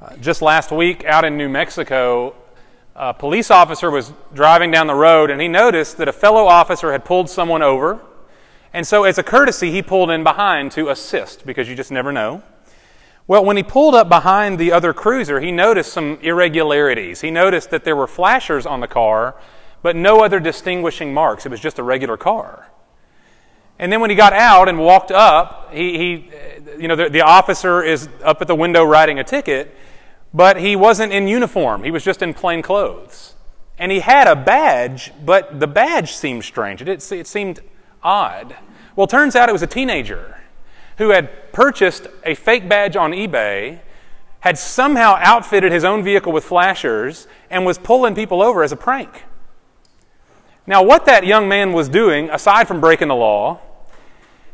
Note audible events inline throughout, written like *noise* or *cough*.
Uh, just last week out in New Mexico, a police officer was driving down the road and he noticed that a fellow officer had pulled someone over. And so, as a courtesy, he pulled in behind to assist because you just never know. Well, when he pulled up behind the other cruiser, he noticed some irregularities. He noticed that there were flashers on the car, but no other distinguishing marks. It was just a regular car. And then when he got out and walked up, he, he you know, the, the officer is up at the window writing a ticket, but he wasn't in uniform. He was just in plain clothes. And he had a badge, but the badge seemed strange. It, it seemed odd. Well, turns out it was a teenager who had purchased a fake badge on eBay, had somehow outfitted his own vehicle with flashers, and was pulling people over as a prank. Now, what that young man was doing, aside from breaking the law,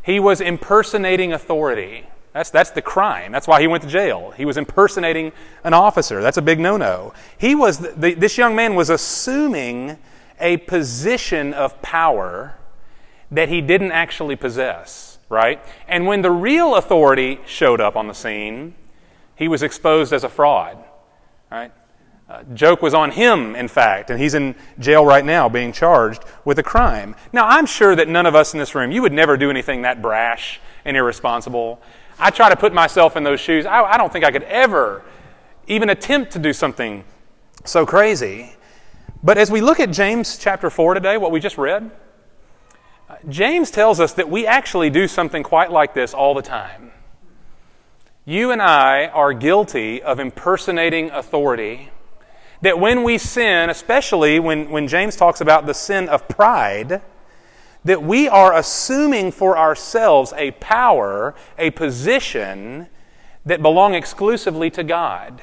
he was impersonating authority. That's, that's the crime. That's why he went to jail. He was impersonating an officer. That's a big no no. He was, the, this young man was assuming a position of power that he didn't actually possess, right? And when the real authority showed up on the scene, he was exposed as a fraud, right? Uh, joke was on him, in fact, and he's in jail right now being charged with a crime. Now, I'm sure that none of us in this room, you would never do anything that brash and irresponsible. I try to put myself in those shoes. I, I don't think I could ever even attempt to do something so crazy. But as we look at James chapter 4 today, what we just read, James tells us that we actually do something quite like this all the time. You and I are guilty of impersonating authority that when we sin, especially when, when James talks about the sin of pride, that we are assuming for ourselves a power, a position that belong exclusively to God.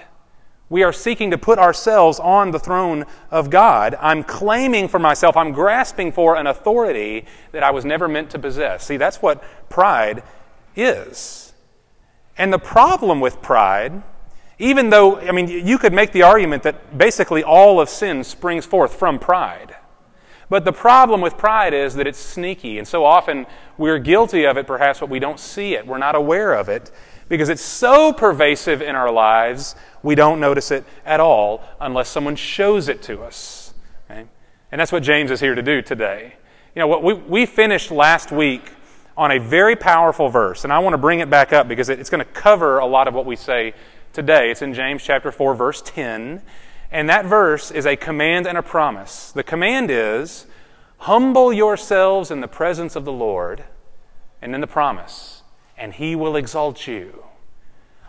We are seeking to put ourselves on the throne of God. I'm claiming for myself, I'm grasping for an authority that I was never meant to possess. See, that's what pride is. And the problem with pride even though, I mean, you could make the argument that basically all of sin springs forth from pride. But the problem with pride is that it's sneaky, and so often we're guilty of it, perhaps, but we don't see it. We're not aware of it because it's so pervasive in our lives, we don't notice it at all unless someone shows it to us. Okay? And that's what James is here to do today. You know, what we, we finished last week on a very powerful verse, and I want to bring it back up because it's going to cover a lot of what we say today. It's in James chapter 4 verse 10, and that verse is a command and a promise. The command is humble yourselves in the presence of the Lord, and then the promise, and he will exalt you.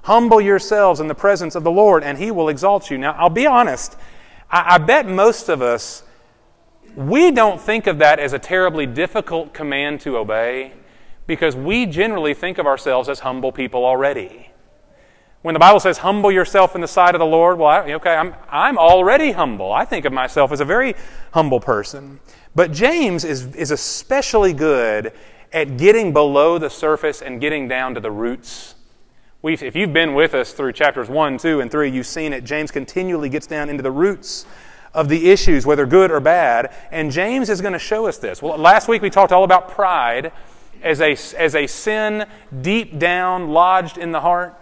Humble yourselves in the presence of the Lord, and he will exalt you. Now, I'll be honest, I, I bet most of us we don't think of that as a terribly difficult command to obey because we generally think of ourselves as humble people already. When the Bible says, humble yourself in the sight of the Lord, well, I, okay, I'm, I'm already humble. I think of myself as a very humble person. But James is, is especially good at getting below the surface and getting down to the roots. We've, if you've been with us through chapters 1, 2, and 3, you've seen it. James continually gets down into the roots of the issues, whether good or bad. And James is going to show us this. Well, last week we talked all about pride as a, as a sin deep down lodged in the heart.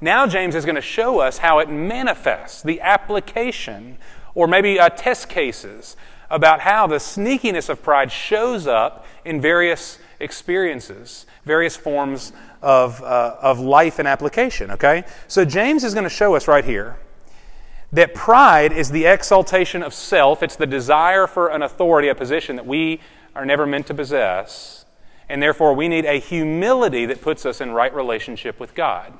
Now, James is going to show us how it manifests, the application, or maybe uh, test cases about how the sneakiness of pride shows up in various experiences, various forms of, uh, of life and application, okay? So, James is going to show us right here that pride is the exaltation of self, it's the desire for an authority, a position that we are never meant to possess, and therefore we need a humility that puts us in right relationship with God.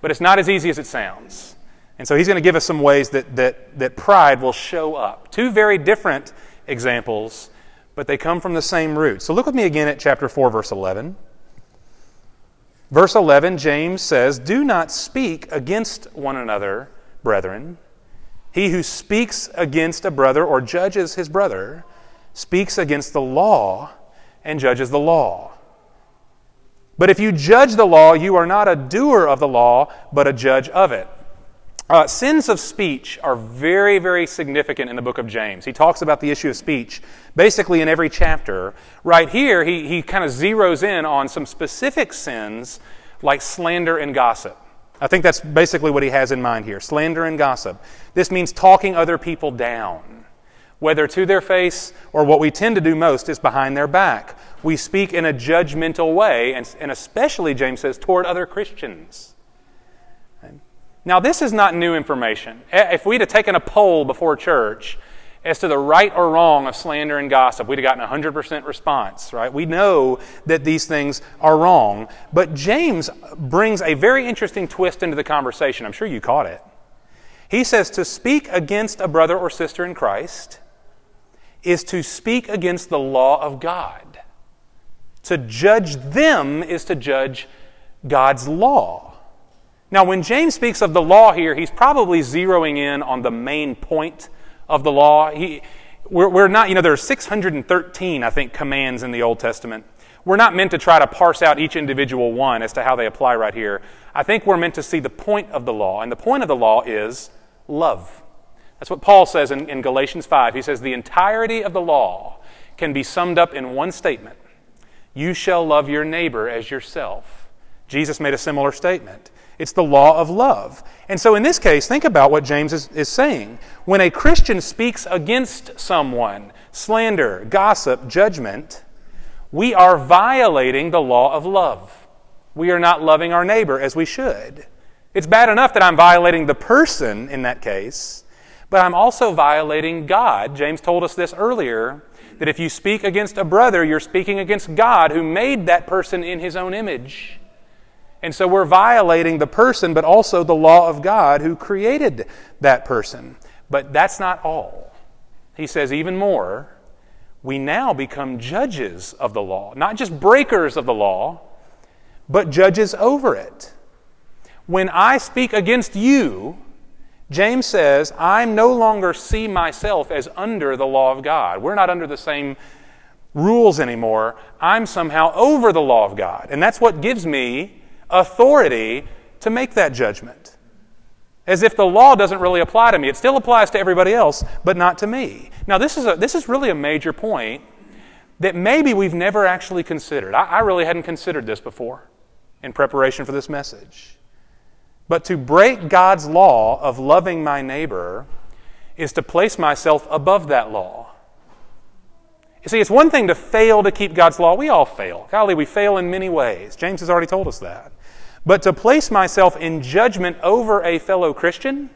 But it's not as easy as it sounds. And so he's going to give us some ways that, that, that pride will show up. Two very different examples, but they come from the same root. So look with me again at chapter 4, verse 11. Verse 11, James says, Do not speak against one another, brethren. He who speaks against a brother or judges his brother speaks against the law and judges the law. But if you judge the law, you are not a doer of the law, but a judge of it. Uh, sins of speech are very, very significant in the book of James. He talks about the issue of speech basically in every chapter. Right here, he, he kind of zeroes in on some specific sins like slander and gossip. I think that's basically what he has in mind here slander and gossip. This means talking other people down, whether to their face or what we tend to do most is behind their back. We speak in a judgmental way, and, and especially, James says, toward other Christians. Now, this is not new information. If we'd have taken a poll before church as to the right or wrong of slander and gossip, we'd have gotten a 100% response, right? We know that these things are wrong. But James brings a very interesting twist into the conversation. I'm sure you caught it. He says to speak against a brother or sister in Christ is to speak against the law of God. To judge them is to judge God's law. Now, when James speaks of the law here, he's probably zeroing in on the main point of the law. He, we're, we're not, you know, there are 613, I think, commands in the Old Testament. We're not meant to try to parse out each individual one as to how they apply right here. I think we're meant to see the point of the law, and the point of the law is love. That's what Paul says in, in Galatians 5. He says, The entirety of the law can be summed up in one statement You shall love your neighbor as yourself. Jesus made a similar statement. It's the law of love. And so, in this case, think about what James is, is saying. When a Christian speaks against someone, slander, gossip, judgment, we are violating the law of love. We are not loving our neighbor as we should. It's bad enough that I'm violating the person in that case, but I'm also violating God. James told us this earlier that if you speak against a brother, you're speaking against God who made that person in his own image. And so we're violating the person, but also the law of God who created that person. But that's not all. He says even more we now become judges of the law, not just breakers of the law, but judges over it. When I speak against you, James says, I no longer see myself as under the law of God. We're not under the same rules anymore. I'm somehow over the law of God. And that's what gives me authority to make that judgment. As if the law doesn't really apply to me. It still applies to everybody else, but not to me. Now, this is, a, this is really a major point that maybe we've never actually considered. I, I really hadn't considered this before in preparation for this message. But to break God's law of loving my neighbor is to place myself above that law. You see, it's one thing to fail to keep God's law. We all fail. Golly, we fail in many ways. James has already told us that. But to place myself in judgment over a fellow Christian,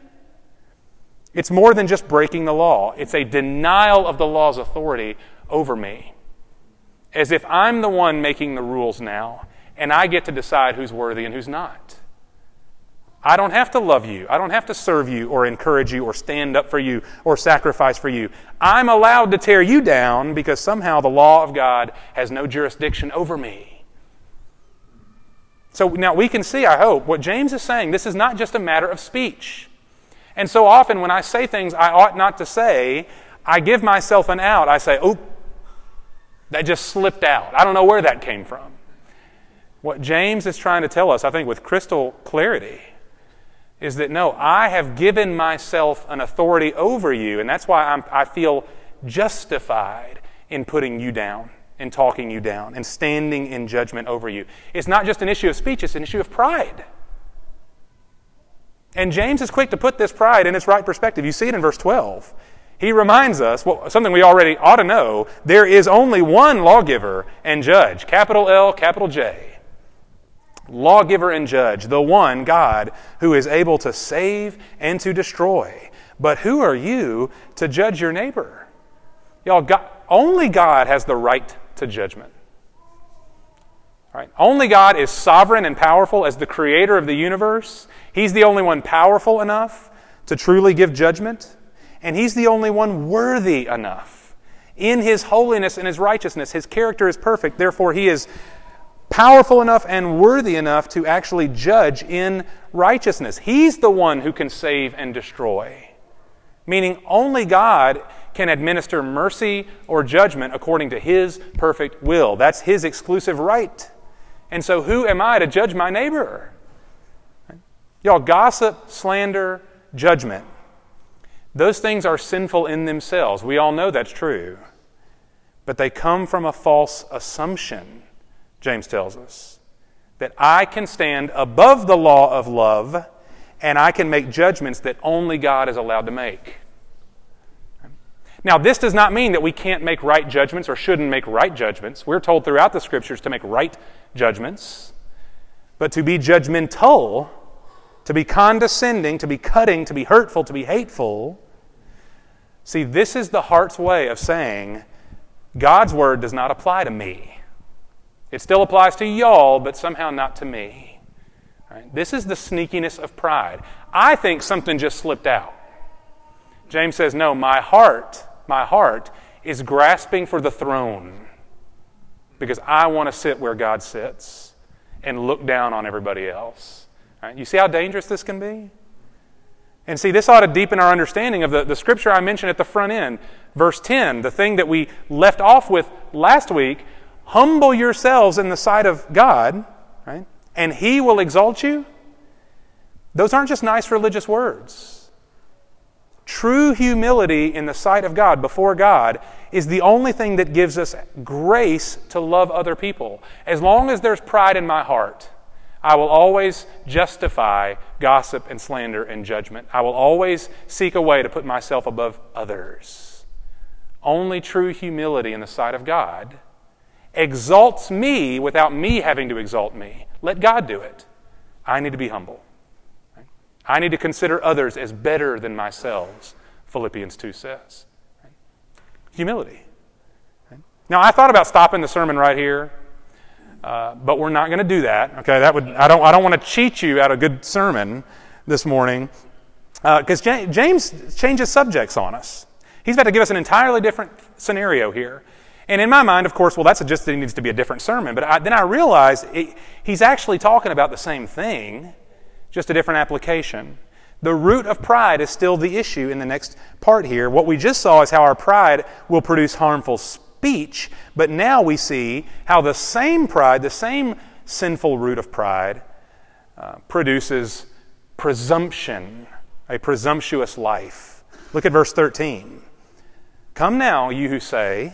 it's more than just breaking the law. It's a denial of the law's authority over me. As if I'm the one making the rules now, and I get to decide who's worthy and who's not. I don't have to love you. I don't have to serve you or encourage you or stand up for you or sacrifice for you. I'm allowed to tear you down because somehow the law of God has no jurisdiction over me. So now we can see, I hope, what James is saying. This is not just a matter of speech. And so often when I say things I ought not to say, I give myself an out. I say, oh, that just slipped out. I don't know where that came from. What James is trying to tell us, I think, with crystal clarity, is that no, I have given myself an authority over you, and that's why I'm, I feel justified in putting you down and talking you down and standing in judgment over you. It's not just an issue of speech, it's an issue of pride. And James is quick to put this pride in its right perspective. You see it in verse 12. He reminds us well, something we already ought to know there is only one lawgiver and judge, capital L, capital J. Lawgiver and judge, the one God who is able to save and to destroy. But who are you to judge your neighbor? Y'all, God, only God has the right to judgment. Right? Only God is sovereign and powerful as the creator of the universe. He's the only one powerful enough to truly give judgment, and He's the only one worthy enough. In His holiness and His righteousness, His character is perfect, therefore, He is powerful enough and worthy enough to actually judge in righteousness. He's the one who can save and destroy. Meaning, only God can administer mercy or judgment according to his perfect will. That's his exclusive right. And so, who am I to judge my neighbor? Y'all, gossip, slander, judgment. Those things are sinful in themselves. We all know that's true. But they come from a false assumption, James tells us. that I can stand above the law of love and I can make judgments that only God is allowed to make. Now, this does not mean that we can't make right judgments or shouldn't make right judgments. We're told throughout the scriptures to make right judgments. But to be judgmental, to be condescending, to be cutting, to be hurtful, to be hateful, see, this is the heart's way of saying God's word does not apply to me. It still applies to y'all, but somehow not to me. Right? This is the sneakiness of pride. I think something just slipped out. James says, No, my heart my heart is grasping for the throne because I want to sit where God sits and look down on everybody else. Right? You see how dangerous this can be? And see, this ought to deepen our understanding of the, the scripture I mentioned at the front end. Verse 10, the thing that we left off with last week humble yourselves in the sight of God, right? And He will exalt you. Those aren't just nice religious words. True humility in the sight of God, before God, is the only thing that gives us grace to love other people. As long as there's pride in my heart, I will always justify gossip and slander and judgment. I will always seek a way to put myself above others. Only true humility in the sight of God exalts me without me having to exalt me. Let God do it. I need to be humble. I need to consider others as better than myself, Philippians 2 says. Humility. Now, I thought about stopping the sermon right here, uh, but we're not going to do that. Okay, that would I don't I don't want to cheat you out of a good sermon this morning because uh, James changes subjects on us. He's about to give us an entirely different scenario here. And in my mind, of course, well, that's just that he needs to be a different sermon. But I, then I realized it, he's actually talking about the same thing just a different application. The root of pride is still the issue in the next part here. What we just saw is how our pride will produce harmful speech, but now we see how the same pride, the same sinful root of pride, uh, produces presumption, a presumptuous life. Look at verse 13. Come now, you who say,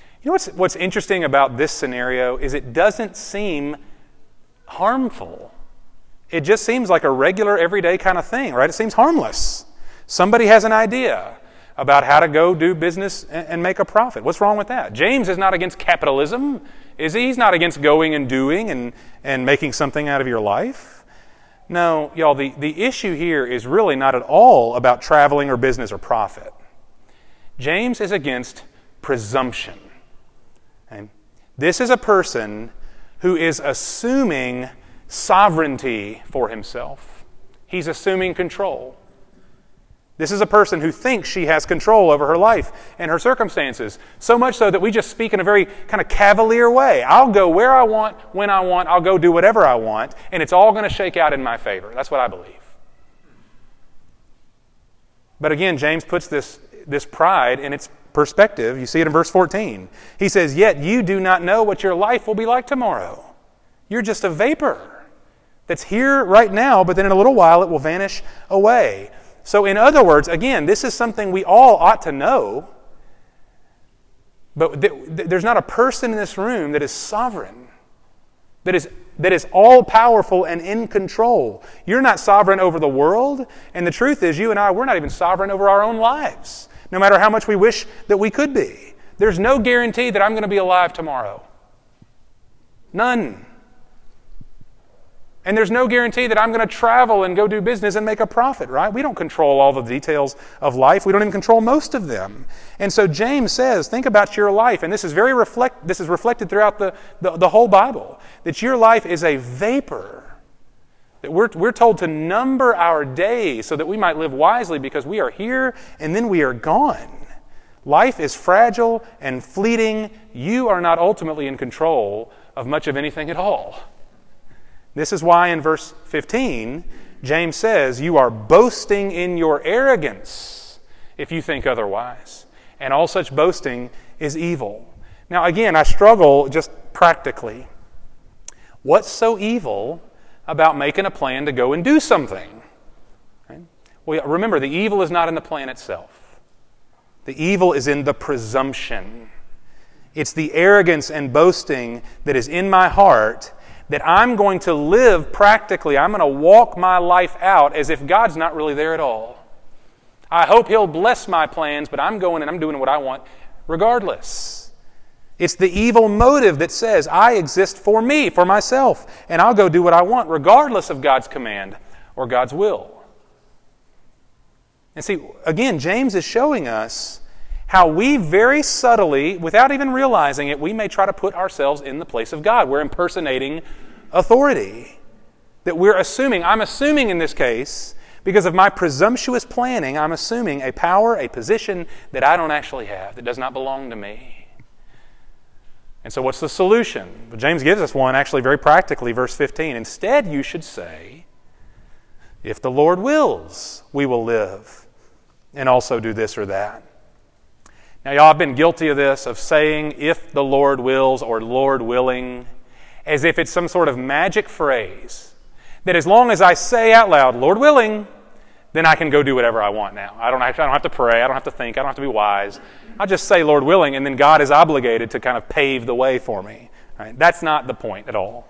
You know what's, what's interesting about this scenario is it doesn't seem harmful. It just seems like a regular, everyday kind of thing, right? It seems harmless. Somebody has an idea about how to go do business and make a profit. What's wrong with that? James is not against capitalism, is he? He's not against going and doing and, and making something out of your life. No, y'all, the, the issue here is really not at all about traveling or business or profit. James is against presumption. This is a person who is assuming sovereignty for himself. He's assuming control. This is a person who thinks she has control over her life and her circumstances, so much so that we just speak in a very kind of cavalier way. I'll go where I want, when I want, I'll go do whatever I want, and it's all going to shake out in my favor. That's what I believe. But again, James puts this, this pride in its perspective. You see it in verse 14. He says, Yet you do not know what your life will be like tomorrow. You're just a vapor that's here right now, but then in a little while it will vanish away. So, in other words, again, this is something we all ought to know, but th- th- there's not a person in this room that is sovereign, that is, that is all powerful and in control. You're not sovereign over the world, and the truth is, you and I, we're not even sovereign over our own lives, no matter how much we wish that we could be. There's no guarantee that I'm going to be alive tomorrow. None. And there's no guarantee that I'm going to travel and go do business and make a profit, right? We don't control all the details of life. We don't even control most of them. And so James says, think about your life. And this is very reflect, this is reflected throughout the, the, the whole Bible, that your life is a vapor. That we're, we're told to number our days so that we might live wisely because we are here and then we are gone. Life is fragile and fleeting. You are not ultimately in control of much of anything at all. This is why in verse 15, James says, You are boasting in your arrogance if you think otherwise. And all such boasting is evil. Now, again, I struggle just practically. What's so evil about making a plan to go and do something? Right? Well, remember, the evil is not in the plan itself, the evil is in the presumption. It's the arrogance and boasting that is in my heart that I'm going to live practically. I'm going to walk my life out as if God's not really there at all. I hope He'll bless my plans, but I'm going and I'm doing what I want regardless. It's the evil motive that says, I exist for me, for myself, and I'll go do what I want regardless of God's command or God's will. And see, again, James is showing us how we very subtly, without even realizing it, we may try to put ourselves in the place of God. We're impersonating authority. That we're assuming, I'm assuming in this case, because of my presumptuous planning, I'm assuming a power, a position that I don't actually have, that does not belong to me. And so, what's the solution? Well, James gives us one actually very practically, verse 15. Instead, you should say, If the Lord wills, we will live and also do this or that. Now, y'all have been guilty of this, of saying, if the Lord wills or Lord willing, as if it's some sort of magic phrase. That as long as I say out loud, Lord willing, then I can go do whatever I want now. I don't, I don't have to pray. I don't have to think. I don't have to be wise. I'll just say, Lord willing, and then God is obligated to kind of pave the way for me. Right? That's not the point at all.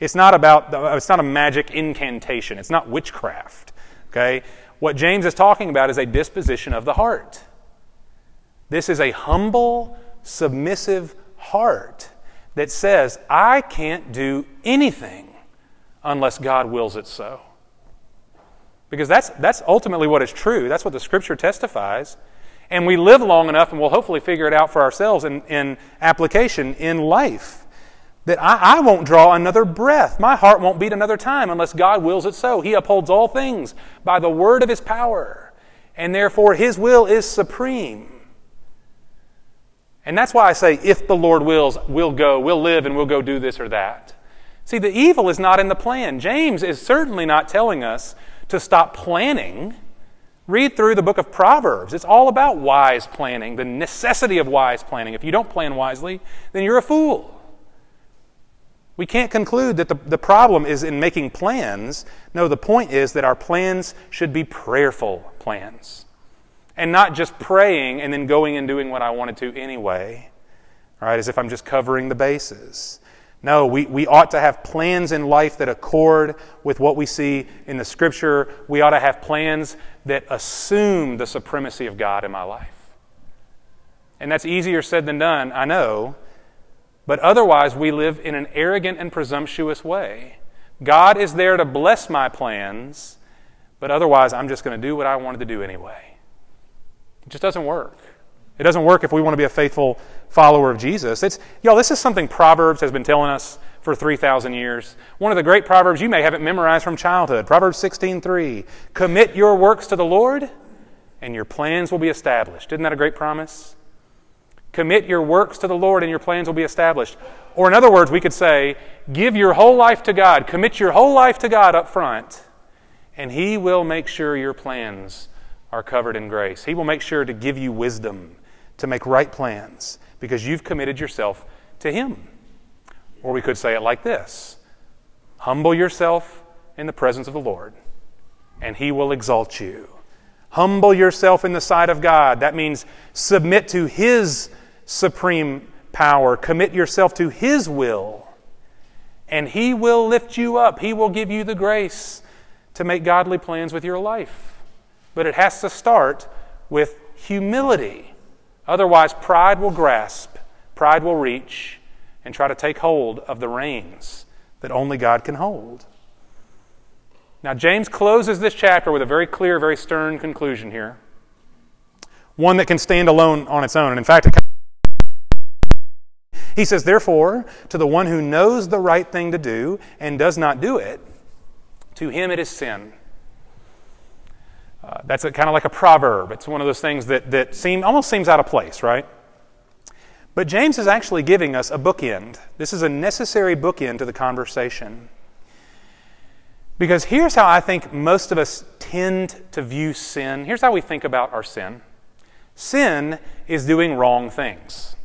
It's not about, it's not a magic incantation. It's not witchcraft. Okay? What James is talking about is a disposition of the heart. This is a humble, submissive heart that says, I can't do anything unless God wills it so. Because that's, that's ultimately what is true. That's what the Scripture testifies. And we live long enough, and we'll hopefully figure it out for ourselves in, in application in life. That I, I won't draw another breath. My heart won't beat another time unless God wills it so. He upholds all things by the word of His power. And therefore, His will is supreme. And that's why I say, if the Lord wills, we'll go, we'll live, and we'll go do this or that. See, the evil is not in the plan. James is certainly not telling us to stop planning. Read through the book of Proverbs. It's all about wise planning, the necessity of wise planning. If you don't plan wisely, then you're a fool. We can't conclude that the, the problem is in making plans. No, the point is that our plans should be prayerful plans and not just praying and then going and doing what I wanted to anyway, right? As if I'm just covering the bases. No, we, we ought to have plans in life that accord with what we see in the Scripture. We ought to have plans that assume the supremacy of God in my life. And that's easier said than done, I know. But otherwise, we live in an arrogant and presumptuous way. God is there to bless my plans, but otherwise, I'm just going to do what I wanted to do anyway. It just doesn't work. It doesn't work if we want to be a faithful follower of Jesus. It's, y'all, this is something Proverbs has been telling us for 3,000 years. One of the great Proverbs, you may have it memorized from childhood. Proverbs 16.3. Commit your works to the Lord, and your plans will be established. Isn't that a great promise? Commit your works to the Lord, and your plans will be established. Or in other words, we could say, give your whole life to God. Commit your whole life to God up front, and He will make sure your plans are covered in grace. He will make sure to give you wisdom to make right plans because you've committed yourself to Him. Or we could say it like this Humble yourself in the presence of the Lord, and He will exalt you. Humble yourself in the sight of God. That means submit to His supreme power, commit yourself to His will, and He will lift you up. He will give you the grace to make godly plans with your life. But it has to start with humility. Otherwise, pride will grasp, pride will reach, and try to take hold of the reins that only God can hold. Now, James closes this chapter with a very clear, very stern conclusion here. One that can stand alone on its own. And in fact, he says, Therefore, to the one who knows the right thing to do and does not do it, to him it is sin. Uh, that's kind of like a proverb. It's one of those things that, that seem, almost seems out of place, right? But James is actually giving us a bookend. This is a necessary bookend to the conversation. Because here's how I think most of us tend to view sin. Here's how we think about our sin sin is doing wrong things.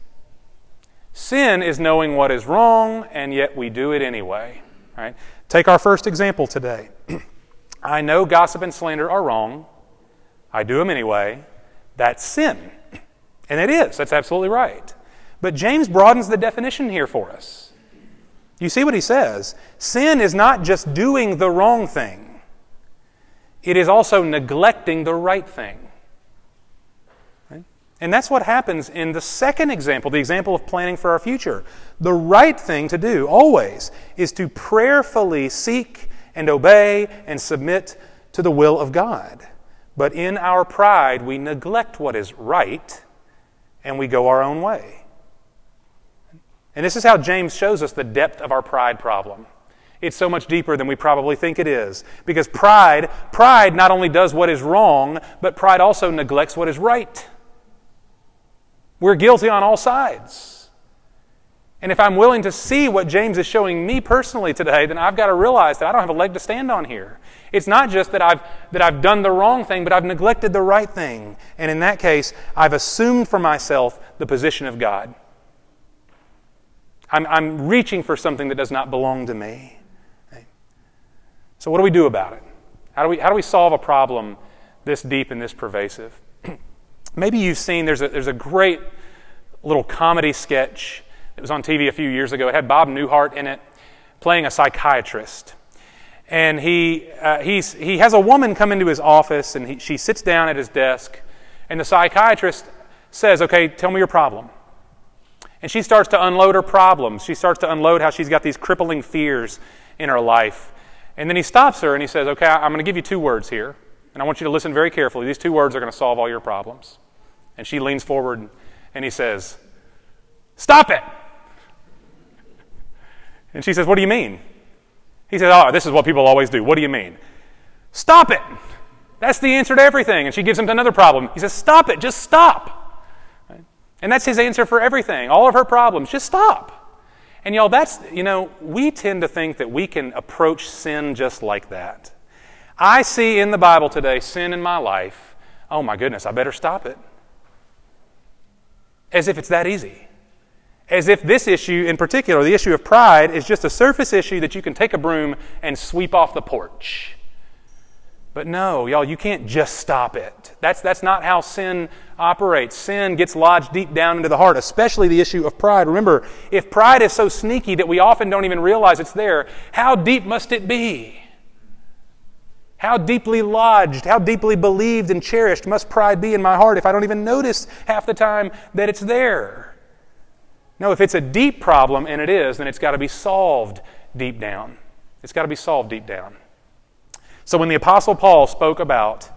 Sin is knowing what is wrong, and yet we do it anyway. Right? Take our first example today. I know gossip and slander are wrong. I do them anyway. That's sin. And it is. That's absolutely right. But James broadens the definition here for us. You see what he says? Sin is not just doing the wrong thing, it is also neglecting the right thing. And that's what happens in the second example, the example of planning for our future. The right thing to do, always, is to prayerfully seek and obey and submit to the will of God. But in our pride, we neglect what is right and we go our own way. And this is how James shows us the depth of our pride problem. It's so much deeper than we probably think it is. Because pride, pride not only does what is wrong, but pride also neglects what is right. We're guilty on all sides. And if I'm willing to see what James is showing me personally today, then I've got to realize that I don't have a leg to stand on here. It's not just that I've, that I've done the wrong thing, but I've neglected the right thing. And in that case, I've assumed for myself the position of God. I'm, I'm reaching for something that does not belong to me. So, what do we do about it? How do we, how do we solve a problem this deep and this pervasive? *clears throat* Maybe you've seen there's a, there's a great little comedy sketch that was on TV a few years ago. It had Bob Newhart in it playing a psychiatrist. And he, uh, he has a woman come into his office, and he, she sits down at his desk, and the psychiatrist says, Okay, tell me your problem. And she starts to unload her problems. She starts to unload how she's got these crippling fears in her life. And then he stops her and he says, Okay, I'm going to give you two words here, and I want you to listen very carefully. These two words are going to solve all your problems. And she leans forward and he says, Stop it! And she says, What do you mean? He says, Oh, this is what people always do. What do you mean? Stop it! That's the answer to everything. And she gives him another problem. He says, Stop it, just stop. And that's his answer for everything. All of her problems, just stop. And y'all, that's, you know, we tend to think that we can approach sin just like that. I see in the Bible today sin in my life. Oh my goodness, I better stop it. As if it's that easy. As if this issue in particular, the issue of pride, is just a surface issue that you can take a broom and sweep off the porch. But no, y'all, you can't just stop it. That's, that's not how sin operates. Sin gets lodged deep down into the heart, especially the issue of pride. Remember, if pride is so sneaky that we often don't even realize it's there, how deep must it be? How deeply lodged, how deeply believed and cherished must pride be in my heart if I don't even notice half the time that it's there? No, if it's a deep problem, and it is, then it's got to be solved deep down. It's got to be solved deep down. So when the Apostle Paul spoke about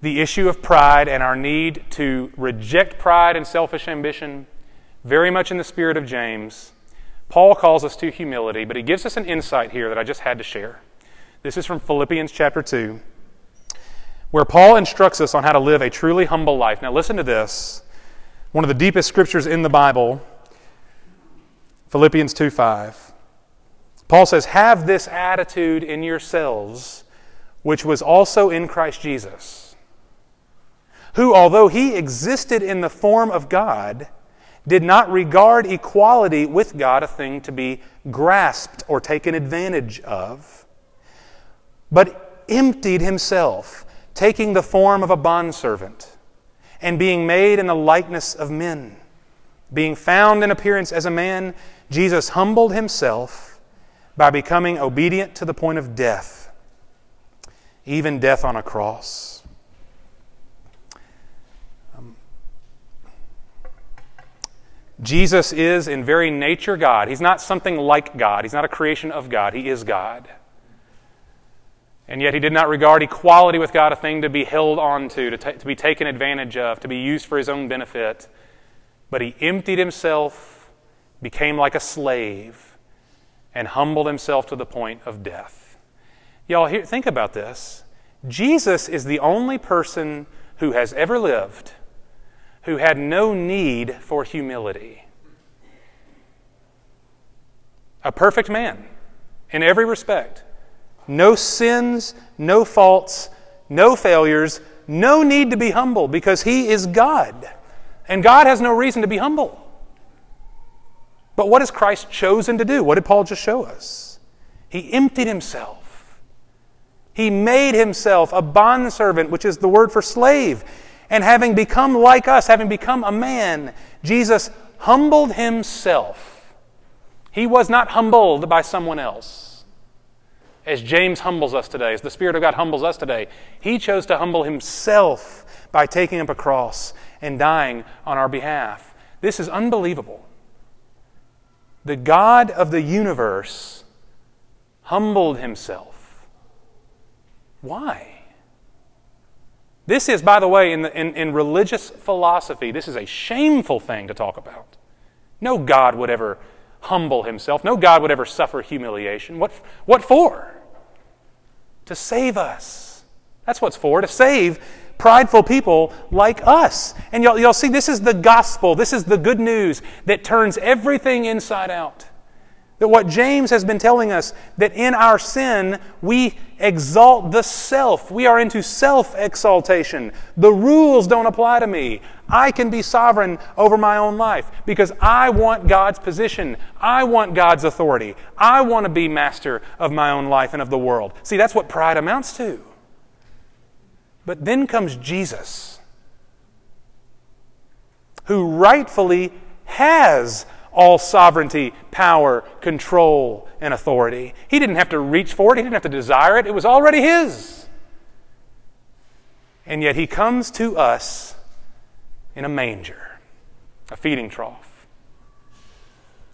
the issue of pride and our need to reject pride and selfish ambition, very much in the spirit of James, Paul calls us to humility, but he gives us an insight here that I just had to share. This is from Philippians chapter 2, where Paul instructs us on how to live a truly humble life. Now, listen to this. One of the deepest scriptures in the Bible, Philippians 2 5. Paul says, Have this attitude in yourselves, which was also in Christ Jesus, who, although he existed in the form of God, did not regard equality with God a thing to be grasped or taken advantage of but emptied himself, taking the form of a bondservant, and being made in the likeness of men. Being found in appearance as a man, Jesus humbled himself by becoming obedient to the point of death, even death on a cross. Um, Jesus is in very nature God. He's not something like God. He's not a creation of God. He is God. And yet he did not regard equality with God a thing to be held on to, to, to be taken advantage of, to be used for his own benefit. But he emptied himself, became like a slave, and humbled himself to the point of death. Y'all, here, think about this. Jesus is the only person who has ever lived who had no need for humility. A perfect man in every respect no sins, no faults, no failures, no need to be humble because he is God. And God has no reason to be humble. But what has Christ chosen to do? What did Paul just show us? He emptied himself. He made himself a bondservant, which is the word for slave. And having become like us, having become a man, Jesus humbled himself. He was not humbled by someone else. As James humbles us today, as the Spirit of God humbles us today, he chose to humble himself by taking up a cross and dying on our behalf. This is unbelievable. The God of the universe humbled himself. Why? This is, by the way, in, the, in, in religious philosophy, this is a shameful thing to talk about. No God would ever humble himself. No God would ever suffer humiliation. What, what for? To save us. That's what's for, to save prideful people like us. And you'll, you'll see this is the gospel, this is the good news that turns everything inside out. That what James has been telling us, that in our sin we exalt the self. We are into self exaltation. The rules don't apply to me. I can be sovereign over my own life because I want God's position. I want God's authority. I want to be master of my own life and of the world. See, that's what pride amounts to. But then comes Jesus, who rightfully has all sovereignty, power, control, and authority. He didn't have to reach for it, he didn't have to desire it, it was already his. And yet he comes to us in a manger, a feeding trough.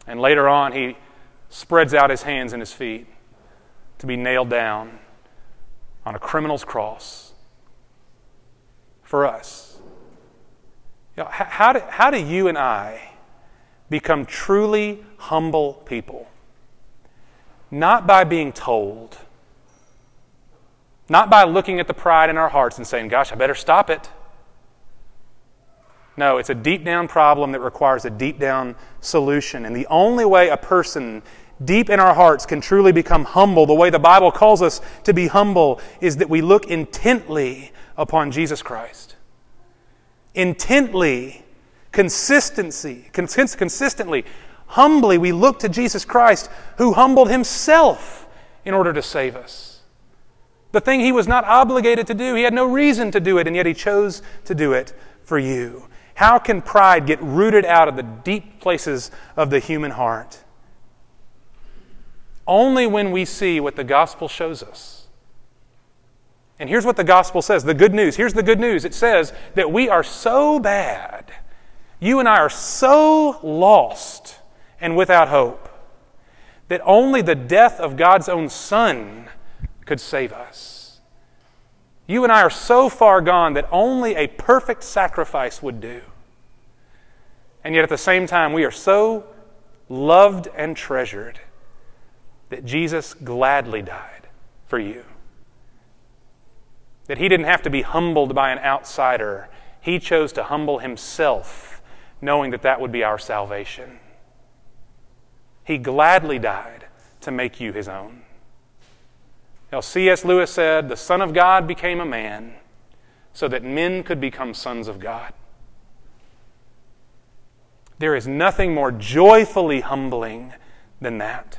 And later on, he spreads out his hands and his feet to be nailed down on a criminal's cross for us. You know, how, do, how do you and I become truly humble people? Not by being told, not by looking at the pride in our hearts and saying, Gosh, I better stop it. No, it's a deep down problem that requires a deep down solution. And the only way a person deep in our hearts can truly become humble, the way the Bible calls us to be humble, is that we look intently upon Jesus Christ. Intently, consistency, cons- consistently, humbly, we look to Jesus Christ who humbled himself in order to save us. The thing he was not obligated to do, he had no reason to do it, and yet he chose to do it for you. How can pride get rooted out of the deep places of the human heart? Only when we see what the gospel shows us. And here's what the gospel says the good news. Here's the good news it says that we are so bad, you and I are so lost and without hope, that only the death of God's own Son could save us. You and I are so far gone that only a perfect sacrifice would do. And yet at the same time, we are so loved and treasured that Jesus gladly died for you that he didn't have to be humbled by an outsider. He chose to humble himself, knowing that that would be our salvation. He gladly died to make you his own. Now, C.S. Lewis said, The Son of God became a man so that men could become sons of God. There is nothing more joyfully humbling than that.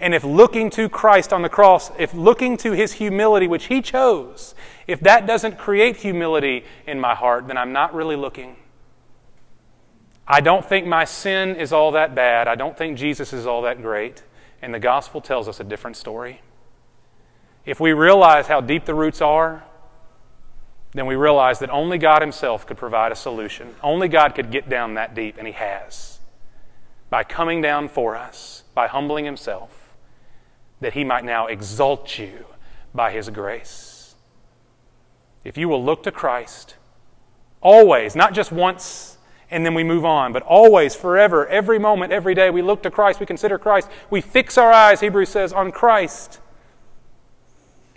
And if looking to Christ on the cross, if looking to his humility, which he chose, if that doesn't create humility in my heart, then I'm not really looking. I don't think my sin is all that bad. I don't think Jesus is all that great. And the gospel tells us a different story. If we realize how deep the roots are, then we realize that only God Himself could provide a solution. Only God could get down that deep, and He has. By coming down for us, by humbling Himself that he might now exalt you by his grace. If you will look to Christ, always, not just once and then we move on, but always, forever, every moment, every day, we look to Christ, we consider Christ, we fix our eyes, Hebrews says, on Christ,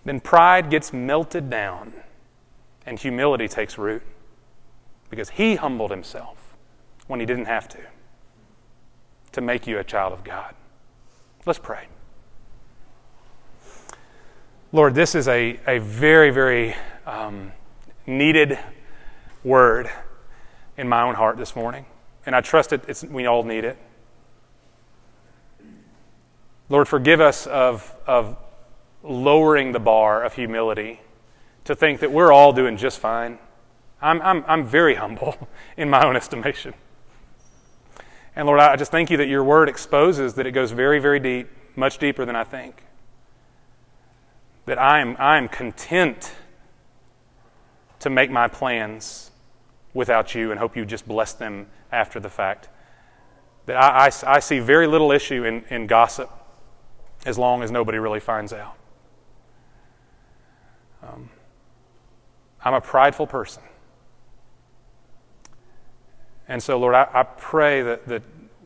then pride gets melted down and humility takes root because he humbled himself when he didn't have to to make you a child of God. Let's pray. Lord, this is a, a very, very um, needed word in my own heart this morning. And I trust it, we all need it. Lord, forgive us of, of lowering the bar of humility to think that we're all doing just fine. I'm, I'm, I'm very humble *laughs* in my own estimation. And Lord, I just thank you that your word exposes that it goes very, very deep, much deeper than I think. That I am, I am content to make my plans without you and hope you just bless them after the fact. That I, I, I see very little issue in, in gossip as long as nobody really finds out. Um, I'm a prideful person. And so, Lord, I, I pray that, that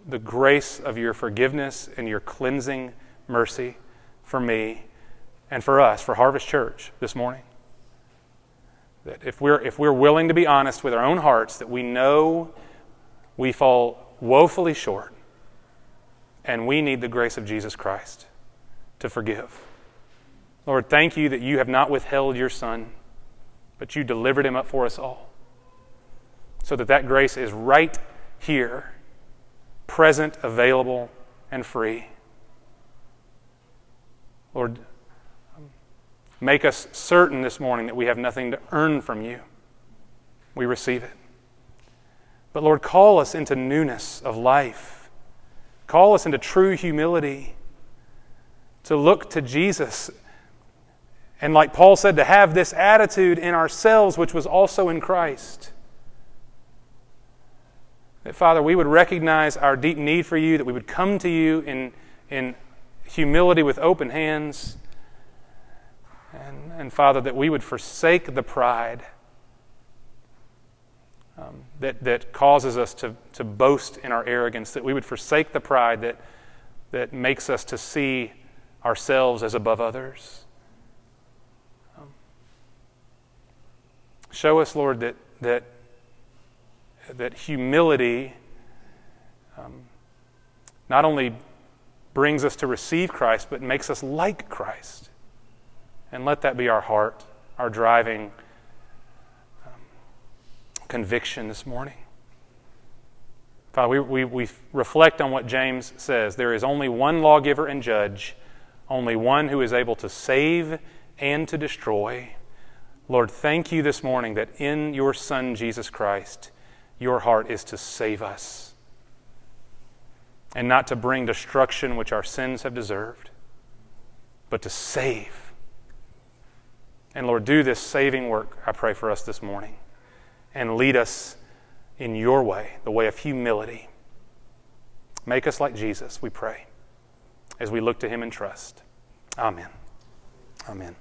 the grace of your forgiveness and your cleansing mercy for me and for us, for Harvest Church this morning. That if we're, if we're willing to be honest with our own hearts, that we know we fall woefully short and we need the grace of Jesus Christ to forgive. Lord, thank you that you have not withheld your Son, but you delivered him up for us all. So that that grace is right here, present, available, and free. Lord, make us certain this morning that we have nothing to earn from you. We receive it. But Lord, call us into newness of life. Call us into true humility to look to Jesus. And like Paul said, to have this attitude in ourselves, which was also in Christ. That, Father, we would recognize our deep need for you, that we would come to you in, in humility with open hands. And, and Father, that we would forsake the pride um, that, that causes us to, to boast in our arrogance, that we would forsake the pride that, that makes us to see ourselves as above others. Um, show us, Lord, that, that, that humility um, not only brings us to receive Christ, but makes us like Christ. And let that be our heart, our driving um, conviction this morning. Father, we, we, we reflect on what James says. There is only one lawgiver and judge only one who is able to save and to destroy. Lord, thank you this morning that in your Son, Jesus Christ, your heart is to save us and not to bring destruction which our sins have deserved, but to save. And Lord, do this saving work, I pray for us this morning, and lead us in your way, the way of humility. Make us like Jesus, we pray as we look to him and trust. Amen. Amen.